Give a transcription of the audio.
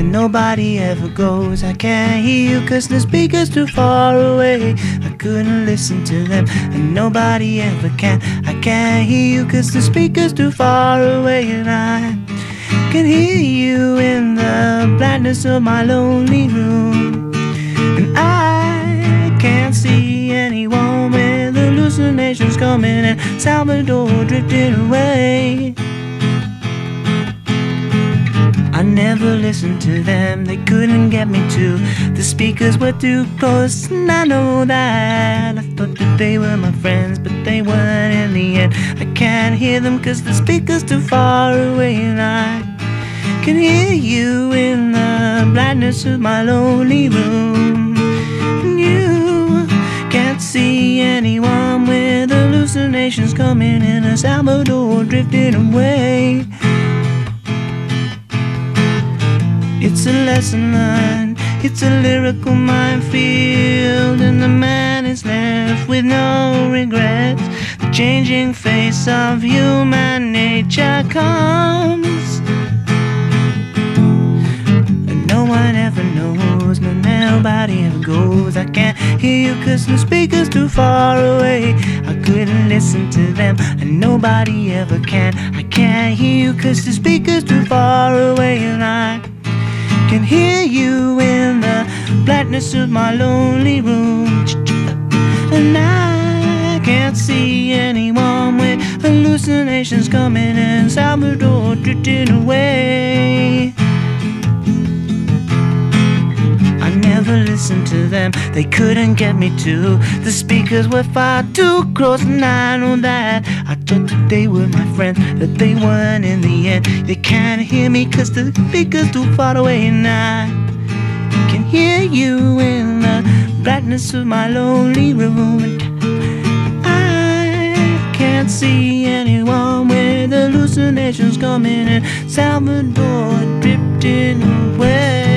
and nobody ever goes. I can't hear you cause the speaker's too far away. I couldn't listen to them, and nobody ever can. I can't hear you cause the speaker's too far away, and I can hear you in the blackness of my lonely room. And I can't see anyone with hallucinations coming and Salvador drifting away. I never listened to them, they couldn't get me to. The speakers were too close, and I know that. I thought that they were my friends, but they weren't in the end. I can't hear them cause the speaker's too far away, and I can hear you in the blackness of my lonely room. And you can't see anyone with hallucinations coming in a Salvador drifting away. It's a lesson learned, it's a lyrical minefield, and the man is left with no regrets. The changing face of human nature comes, and no one ever knows, no nobody ever goes. I can't hear you cause the speaker's too far away. I couldn't listen to them, and nobody ever can. I can't hear you cause the speaker's too far away, and I hear you in the blackness of my lonely room. And I can't see anyone with hallucinations coming in Salvador drifting away. Listened to them, they couldn't get me to. The speakers were far too close, and I know that. I thought that they were my friends, but they weren't in the end. They can't hear me cause the speaker's too far away, and I can hear you in the blackness of my lonely room. I can't see anyone with hallucinations coming and salmonoid dripped in Salvador